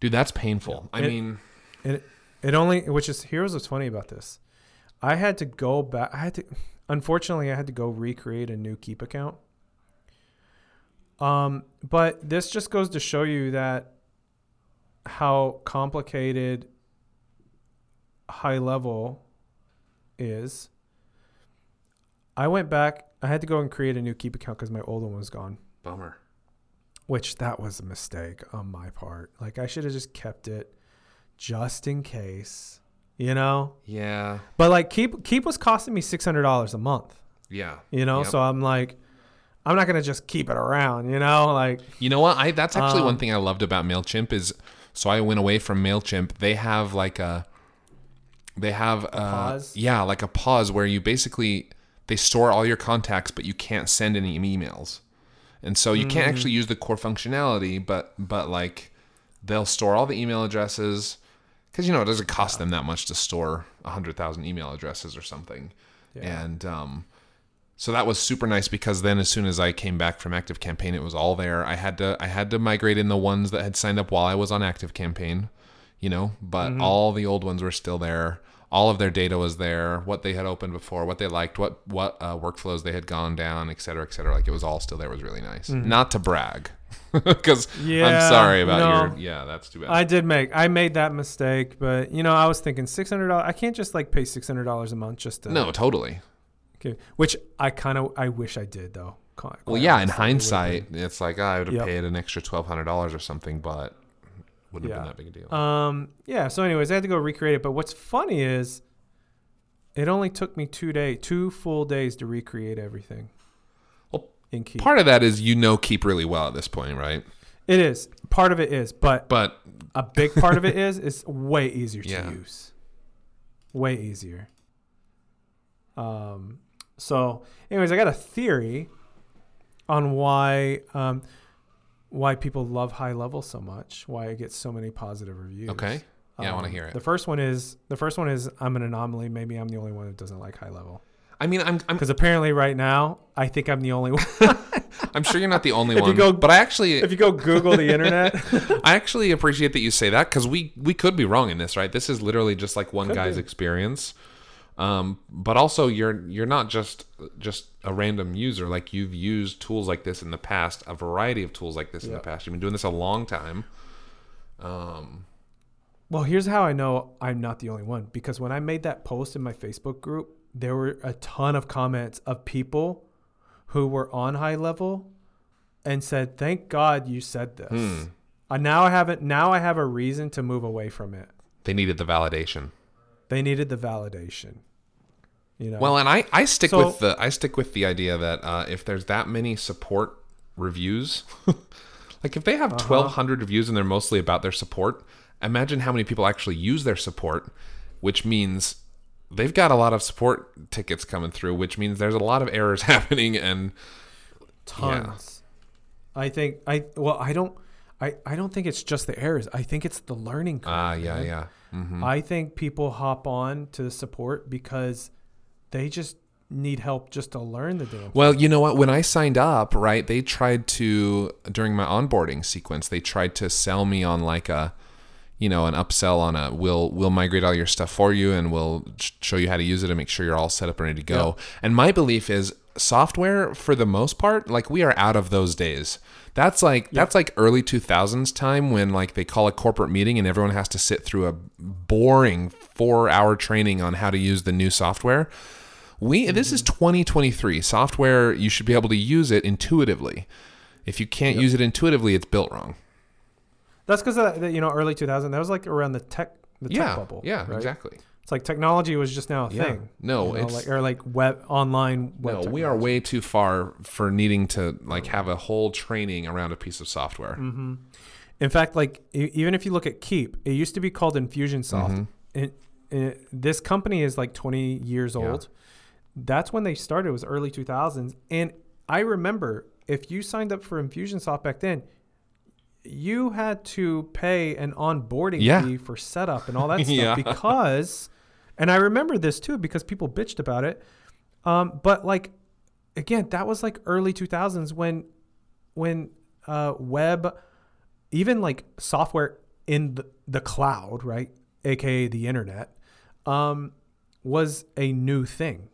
Dude, that's painful. I
It-
mean,
It it only, which is here's what's funny about this. I had to go back. I had to, unfortunately, I had to go recreate a new Keap account. Um, but this just goes to show you that how complicated high level is. I went back. I had to go and create a new Keap account because my old one was gone.
bummer.
which that was a mistake on my part. Like I should have just kept it just in case, you know.
Yeah.
But like Keap Keap was costing me six hundred dollars a month,
Yeah.
you know.
Yep.
So I'm like, I'm not gonna just keep it around, you know. Like
You know what? I that's actually one
Um,
thing I loved about Mailchimp is so I went away from Mailchimp. They have like a they have a,
pause?
Yeah, like a pause where you basically they store all your contacts, but you can't send any emails, and so you
Mm.
can't actually use the core functionality. But but like they'll store all the email addresses because you know it doesn't cost them that much to store a hundred thousand email addresses or something,
Yeah.
and um, so that was super nice because then as soon as I came back from Active Campaign, it was all there. I had to I had to migrate in the ones that had signed up while I was on Active Campaign, you know, but
Mm-hmm.
all the old ones were still there. All of their data was there, what they had opened before, what they liked, what what uh, workflows they had gone down, et cetera, et cetera. Like it was all still there. It was really nice. Not to brag, *laughs* because
Mm-hmm. Yeah,
I'm sorry about
no.
your. Yeah, that's too bad.
I did make I made that mistake, but you know I was thinking six hundred dollars. I can't just like pay six hundred dollars a month just to
no, totally.
Okay. Which I kind of I wish I did though. Quite-
Well, yeah. In
honestly, it would've
hindsight, it's like oh, I would have
Yep.
paid an extra twelve hundred dollars or something, but wouldn't have
Yeah.
been that big a deal.
Um. Yeah. So, anyways, I had to go recreate it. But what's funny is, it only took me two day, two full days to recreate everything.
Well,
in Keap.
Part of that is you know Keap really well at this point, right?
it is part of it is, but
But
a big part of it *laughs* is is way easier to
Yeah.
use. Way easier. Um. So, anyways, I got a theory on why um why people love high level so much. Why it gets so many positive reviews.
okay, yeah, I want to
Um,
hear it.
The first one is the first one is I'm an anomaly. Maybe I'm the only one that doesn't like high level.
I mean, I'm I'm,
Because apparently, right now, I think I'm the only one. *laughs*
I'm sure you're not the only *laughs*
If you
one.
go-
but I actually
if you go Google the internet, *laughs*
I actually appreciate that you say that because we we could be wrong in this, right? This is literally just like one
Could
guy's
be.
experience. Um, but also you're you're not just just a random user. Like you've used tools like this in the past, a variety of tools like this in the past. You've been doing this a long time. Um,
well, here's how I know I'm not the only one. Because when I made that post in my Facebook group, there were a ton of comments of people who were on high level and said, "Thank God you said this."
Hmm.
Uh, now I haven't. Now I have a reason to move away from it.
they needed the validation.
They needed the validation. You know.
Well, and I, I stick
So-
with the I stick with the idea that uh, if there's that many support reviews, *laughs* like if they have
Uh-huh.
1,200 reviews and they're mostly about their support, imagine how many people actually use their support, which means they've got a lot of support tickets coming through, which means there's a lot of errors *laughs* happening and
tons. I think I well I don't I I don't think it's just the errors. I think it's the learning curve.
ah yeah
man.
yeah hmm
I think people hop on to the support because they just need help just to learn the damn.
Well, you know what? When I signed up, right, they tried to during my onboarding sequence, they tried to sell me on like a, you know, an upsell on a we'll we'll migrate all your stuff for you and we'll show you how to use it and make sure you're all set up and ready to go. And my belief is software for the most part, like we are out of those days. That's like that's like early 2000s time when like they call a corporate meeting and everyone has to sit through a boring 4-hour training on how to use the new software. We this is mm-hmm. 2023. Software you should be able to use it intuitively. If you can't use it intuitively, it's built wrong.
That's because you know early 2000. That was like around the tech the tech
yeah,
bubble.
yeah,
right?
exactly.
It's like technology was just now a
Yeah.
thing.
No,
you know,
it's-
like or like web online. Web
No, we are way too far for needing to like have a whole training around a piece of software.
Mm-hmm. In fact, like even if you look at Keap, it used to be called Infusionsoft.
Mhm.
It, it, this company is like 20 years old. Yeah. That's when they started. It was early 2000s, and I remember if you signed up for Infusionsoft back then, you had to pay an onboarding
Yeah.
fee for setup and all that *laughs* stuff
Yeah.
because, and I remember this too because people bitched about it. Um, but like, again, that was like early 2000s when, when uh, web, even like software in the, the cloud, right, aka the internet, um, was a new thing,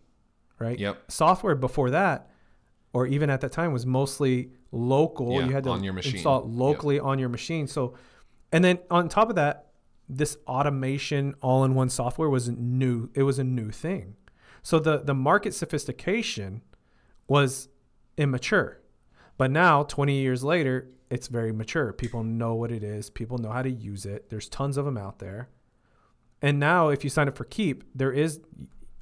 right?
Yep.
Software before that, or even at that time, was mostly local.
Yeah,
you had to
on your machine.
install it
Yep.
locally on your machine. So, and then on top of that, this automation all-in-one software was new. It was a new thing. So the the market sophistication was immature. But now, 20 years later, it's very mature. People know what it is. People know how to use it. There's tons of them out there. And now, if you sign up for Keap, there is,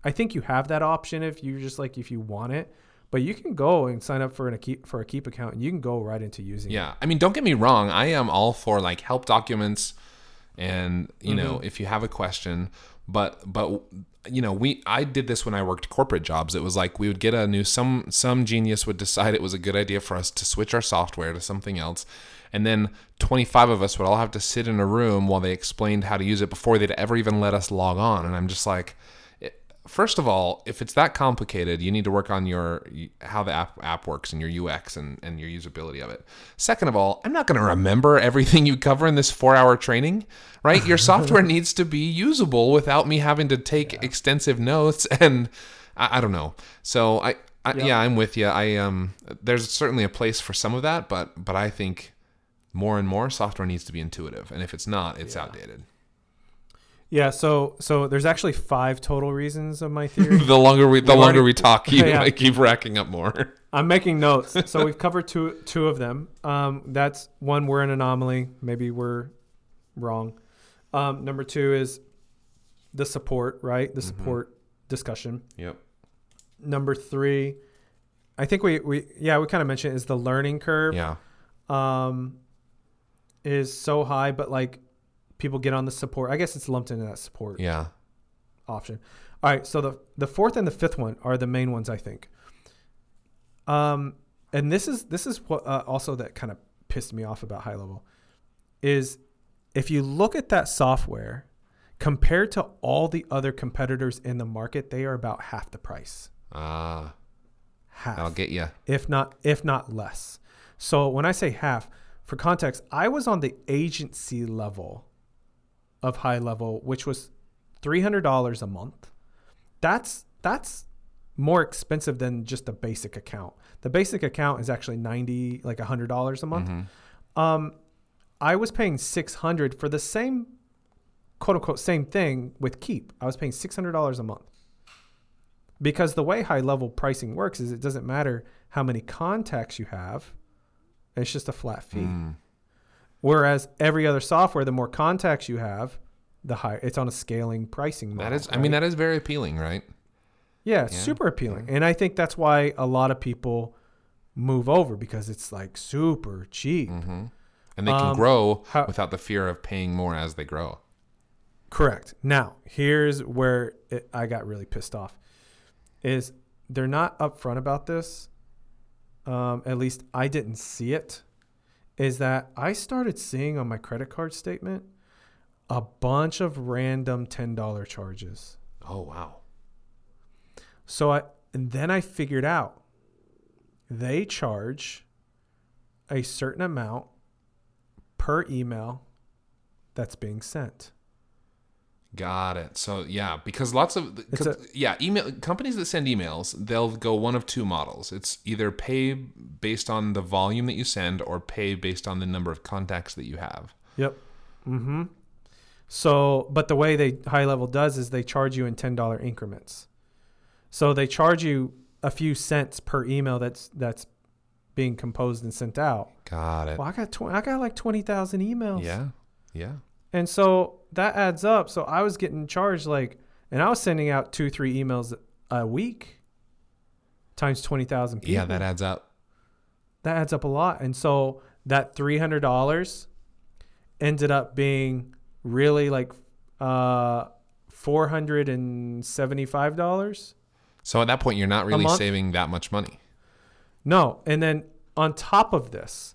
I think you have that option if you just like if you want it. But you can go and sign up for an, Keap for a Keap account, and you can go right into using it.
Yeah. I mean, don't get me wrong. I am all for like help documents and, you
Mm-hmm.
know, if you have a question, but but you know, we I did this when I worked corporate jobs. It was like we would get a new some some genius would decide it was a good idea for us to switch our software to something else. And then 25 of us would all have to sit in a room while they explained how to use it before they'd ever even let us log on. And I'm just like, first of all, if it's that complicated, you need to work on your how the app app works and your UX and, and your usability of it. Second of all, I'm not going to remember *laughs* everything you cover in this four hour training, right? Your software *laughs* needs to be usable without me having to take yeah. extensive notes *laughs* and I, I, don't know. So I, I yep. yeah, I'm with you. I um, there's certainly a place for some of that, but but I think more and more software needs to be intuitive, and if it's not, it's yeah. outdated.
Yeah, so so there's actually five total reasons of my theory. *laughs*
the longer we the longer we talk, you *laughs* yeah. keep racking up more.
I'm making notes. So we've covered two two of them. Um, that's one we're an anomaly. Maybe we're wrong. Um, number two is the support, right? The mm-hmm. support mm-hmm. discussion.
Yep.
Number three, I think we we yeah we kind of mentioned is the learning curve.
Yeah.
Um, is so high, but like people get on the support. I guess it's lumped into that support.
Yeah.
Option. All right. So the the fourth and the fifth one are the main ones I think. Um, and this is this is what uh, also that kind of pissed me off about high level, is if you look at that software compared to all the other competitors in the market, they are about half the price.
Ah.
half.
I'll get you.
If not if not less. So when I say half, for context, I was on the agency level of high level, which was three hundred dollars a month. That's that's more expensive than just a basic account. The basic account is actually ninety, like hundred dollars a month. Mm-hmm. Um, I was paying six hundred for the same, quote unquote, same thing with Keap. I was paying six hundred dollars a month. Because the way high level pricing works is it doesn't matter how many contacts you have, it's just a flat fee. Mm. Whereas every other software, the more contacts you have, the higher it's on a scaling pricing model.
That is, right? I mean, that is very appealing, right?
Yeah, yeah. super appealing, yeah. and I think that's why a lot of people move over because it's like super cheap,
mm-hmm. and they can um, grow how, without the fear of paying more as they grow.
Correct. Now, here's where it, I got really pissed off: is they're not upfront about this. Um, at least I didn't see it is that I started seeing on my credit card statement a bunch of random $10 charges.
Oh, wow.
So I and then I figured out they charge a certain amount per email that's being sent.
Got it. So yeah, because lots of a, yeah email companies that send emails, they'll go one of two models. It's either pay based on the volume that you send, or pay based on the number of contacts that you have.
Yep. Mm-hmm. So, but the way they high level does is they charge you in ten dollar increments. So they charge you a few cents per email that's that's being composed and sent out.
Got it.
Well, I got tw- I got like twenty thousand emails.
Yeah. Yeah.
And so that adds up. So I was getting charged like, and I was sending out two, three emails a week times 20,000 people.
Yeah, that adds up.
That adds up a lot. And so that $300 ended up being really like uh, $475.
So at that point, you're not really saving that much money.
No. And then on top of this,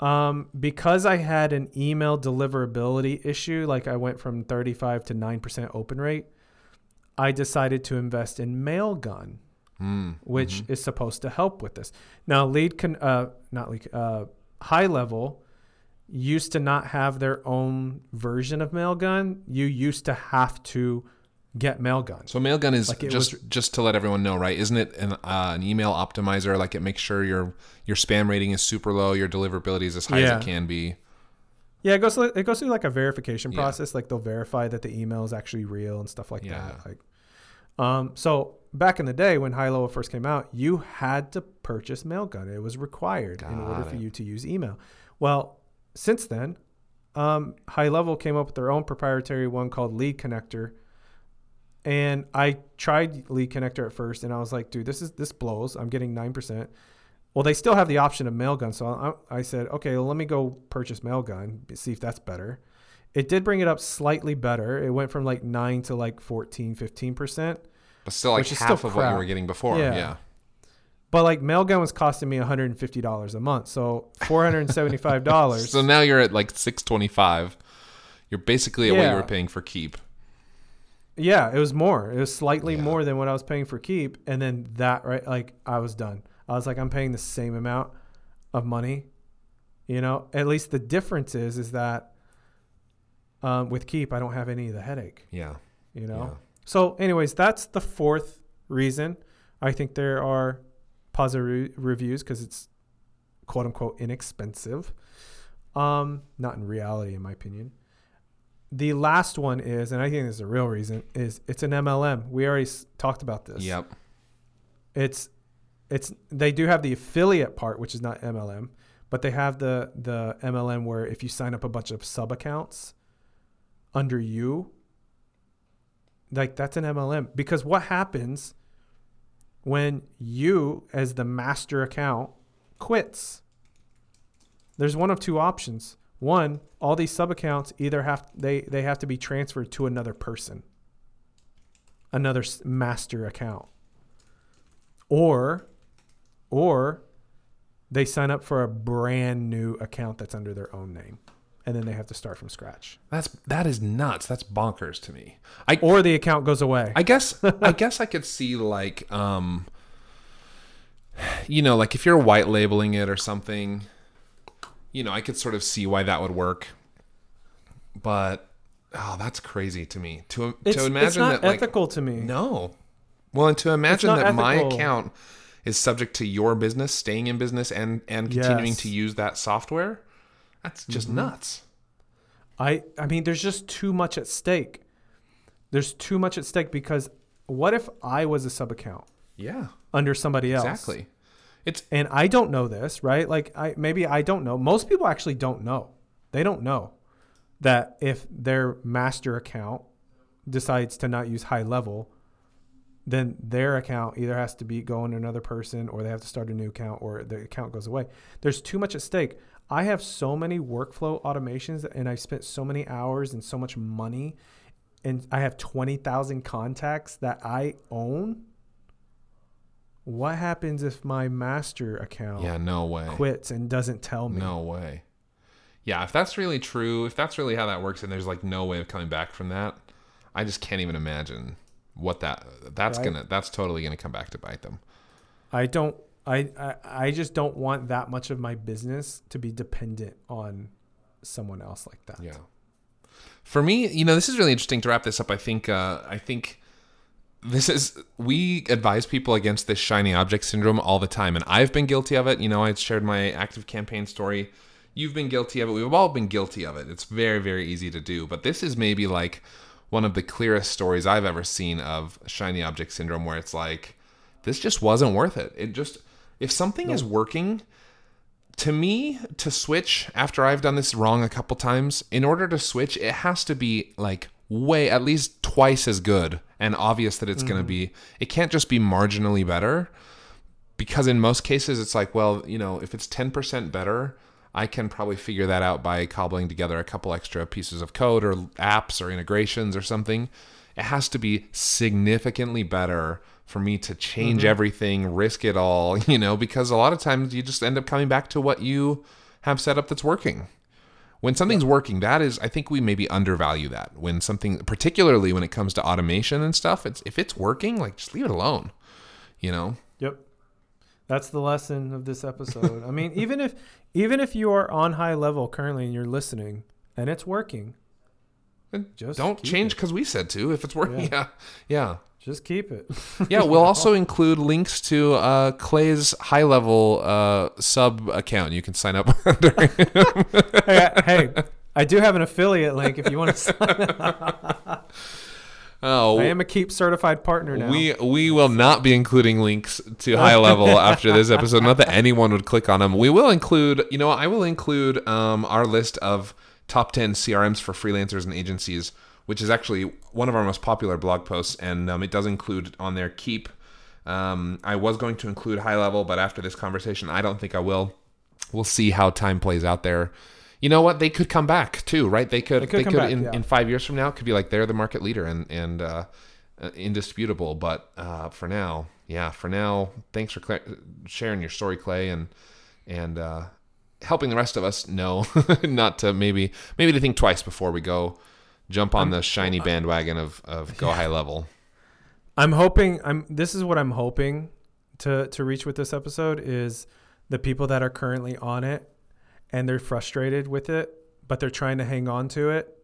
um, because I had an email deliverability issue, like I went from 35 to 9% open rate, I decided to invest in Mailgun, mm, which mm-hmm. is supposed to help with this. Now, lead can, uh, not lead, uh, high level used to not have their own version of Mailgun. You used to have to get Mailgun.
So Mailgun is like just was, just to let everyone know, right? Isn't it an, uh, an email optimizer? Like it makes sure your your spam rating is super low, your deliverability is as high yeah. as it can be.
Yeah, it goes through, it goes through like a verification process. Yeah. Like they'll verify that the email is actually real and stuff like yeah. that. Like, um, so back in the day when High Level first came out, you had to purchase Mailgun. It was required Got in order it. for you to use email. Well, since then, um, High Level came up with their own proprietary one called Lead Connector, and I tried Lead Connector at first, and I was like, dude, this is this blows. I'm getting nine percent. Well, they still have the option of Mailgun, so I, I said, okay, well, let me go purchase Mailgun, see if that's better. It did bring it up slightly better. It went from like nine to like 14, 15 percent.
But still, like half still of what you were getting before. Yeah. yeah.
But like Mailgun was costing me $150 a month, so $475. *laughs*
so now you're at like 625. You're basically at yeah. what you were paying for Keap.
Yeah, it was more. It was slightly
Yeah.
more than what I was paying for Keap, and then that right, like I was done. I was like, I'm paying the same amount of money. You know, at least the difference is is that um, with Keap, I don't have any of the headache.
Yeah.
You know.
Yeah.
So, anyways, that's the fourth reason. I think there are positive re- reviews because it's quote unquote inexpensive. Um, not in reality, in my opinion. The last one is, and I think this is a real reason, is it's an MLM. We already s- talked about this.
Yep.
It's it's they do have the affiliate part, which is not MLM, but they have the the MLM where if you sign up a bunch of sub accounts under you, like that's an MLM. Because what happens when you, as the master account, quits? There's one of two options. One, all these sub accounts either have they they have to be transferred to another person, another master account, or or they sign up for a brand new account that's under their own name, and then they have to start from scratch,
That's that is nuts. That's bonkers to me. I
or the account goes away.
I guess *laughs* I guess I could see like um you know, like if you're white labeling it or something, you know, I could sort of see why that would work. But oh, that's crazy to me. To
it's,
to imagine
it's not
that like
ethical to me.
no. Well, and to imagine that my account is subject to your business staying in business and and continuing
Yes.
to use that software, that's just
Mm-hmm.
nuts.
I I mean, there's just too much at stake. There's too much at stake because what if I was a sub account
Yeah.
under somebody else?
Exactly. It's
and I don't know this, right? Like I maybe I don't know. Most people actually don't know. They don't know that if their master account decides to not use high level, then their account either has to be going to another person or they have to start a new account or the account goes away. There's too much at stake. I have so many workflow automations and I've spent so many hours and so much money and I have 20,000 contacts that I own. What happens if my master account
yeah, no way.
quits and doesn't tell me?
No way. Yeah, if that's really true, if that's really how that works, and there's like no way of coming back from that, I just can't even imagine what that that's
Right.
gonna that's totally gonna come back to bite them.
I don't. I, I I just don't want that much of my business to be dependent on someone else like that.
Yeah. For me, you know, this is really interesting to wrap this up. I think uh, I think this is we advise people against this shiny object syndrome all the time, and I've been guilty of it. You know, I shared my active campaign story. You've been guilty of it. We've all been guilty of it. It's very very easy to do, but this is maybe like one of the clearest stories I've ever seen of shiny object syndrome, where it's like this just wasn't worth it. It just if something is working to me to switch after I've done this wrong a couple times, in order to switch, it has to be like way at least twice as good and obvious that it's going to mm. be. It can't just be marginally better because in most cases it's like, well, you know, if it's 10% better, I can probably figure that out by cobbling together a couple extra pieces of code or apps or integrations or something. It has to be significantly better for me to change mm-hmm. everything, risk it all, *laughs* you know, because a lot of times you just end up coming back to what you have set up that's working. When something's working, that is, I think we maybe undervalue that. When something, particularly when it comes to automation and stuff, it's if it's working, like just leave it alone, you know.
Yep. That's the lesson of this episode. I mean, even if even if you are on high level currently and you're listening and it's working,
And
Just
don't change because we said to. If it's working, yeah, *laughs* yeah,
just keep it.
yeah. *laughs* We'll also include links to uh, Clay's high level uh, sub account. You can sign up *laughs* under.
hey, I- hey, I do have an affiliate link if you want to sign up. *laughs*
oh,
I am a Keap certified partner now.
We we will not be including links to high level after this episode. Not that anyone would click on them. We will include, you know, I will include um, our list of top ten CRMs for freelancers and agencies, which is actually one of our most popular blog posts, and um, it does include on there Keap. Um, I was going to include high level, but after this conversation, I don't think I will. We'll see how time plays out there. You know what? They could come back too, right? They could. They
could
could,
come back,
in,
yeah.
in five years from now, it could be like they're the market leader and and uh, uh, indisputable. But uh, for now, yeah, for now, thanks for cla sharing your story, Clay, and and uh, helping the rest of us know *laughs* not to maybe maybe to think twice before we go jump on the shiny bandwagon of of go high level.
I'm hoping I'm this is what I'm hoping to to reach with this episode is the people that are currently on it and they're frustrated with it, but they're trying to hang on to it,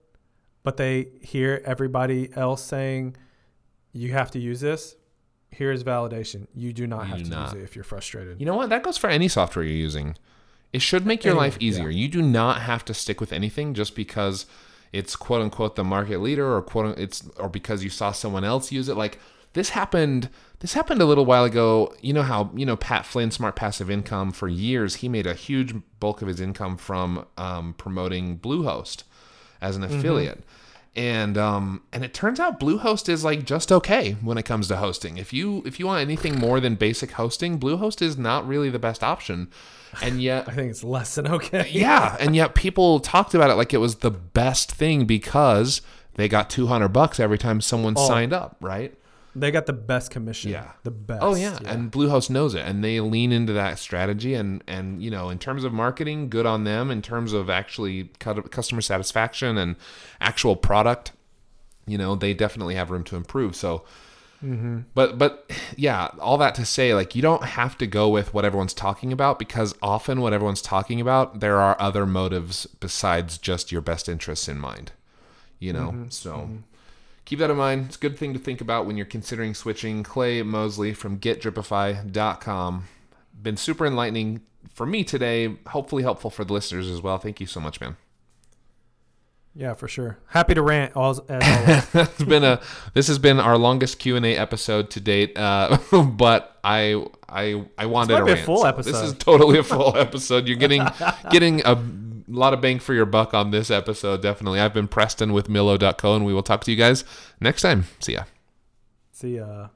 but they hear everybody else saying you have to use this. Here's validation. You do not
You
have
do
to
not.
use it if you're frustrated.
You know what? That goes for any software you're using. It should make your life easier. You do not have to stick with anything just because it's quote unquote the market leader or quote it's or because you saw someone else use it. Like this happened this happened a little while ago. You know how, you know, Pat Flynn, Smart Passive Income, for years he made a huge bulk of his income from um, promoting Bluehost as an affiliate. And um and it turns out Bluehost is like just okay when it comes to hosting. If you if you want anything more than basic hosting, Bluehost is not really the best option. And *laughs* yet
I think it's less than okay.
yeah, and yet people talked about it like it was the best thing because they got 200 bucks every time someone
Oh.
signed up, right?
They got the best commission.
Yeah.
The best.
Oh yeah. and Bluehost knows it, and they lean into that strategy. And and you know, in terms of marketing, good on them. In terms of actually cut- customer satisfaction and actual product, you know, they definitely have room to improve. So, mm-hmm. but but yeah, all that to say, like you don't have to go with what everyone's talking about because often what everyone's talking about, there are other motives besides just your best interests in mind. You know, mm-hmm. so mm-hmm. Keep that in mind. It's a good thing to think about when you're considering switching. Clay Mosley from GetDripify.com. Been super enlightening for me today. Hopefully helpful for the listeners as well. Thank you so much, man.
Yeah, for sure. Happy to rant all, as always. *laughs*
it's been a this has been our longest Q and A episode to date. Uh, *laughs* but I I I wanted a
be a
rant.
full
so
episode.
This is totally a full *laughs* episode. You're getting getting a lot of bang for your buck on this episode. Definitely. I've been Preston with Millo.co, and we will talk to you guys next time. See ya.
See ya.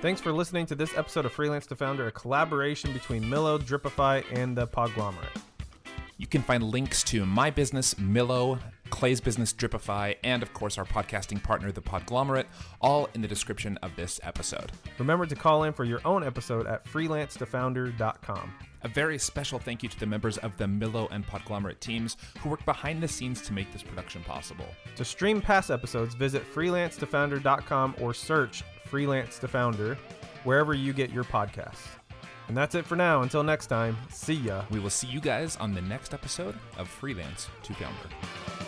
Thanks for listening to this episode of Freelance to Founder, a collaboration between Millo, Dripify, and the Podglomerate.
You can find links to my business, Millo, Clay's business, Dripify, and of course our podcasting partner, The Podglomerate, all in the description of this episode.
Remember to call in for your own episode at freelancetofounder.com.
A very special thank you to the members of the Millo and Podglomerate teams who work behind the scenes to make this production possible.
To stream past episodes, visit freelancetofounder.com or search Freelance to Founder wherever you get your podcasts. And that's it for now. Until next time, see ya.
We will see you guys on the next episode of Freelance to Founder.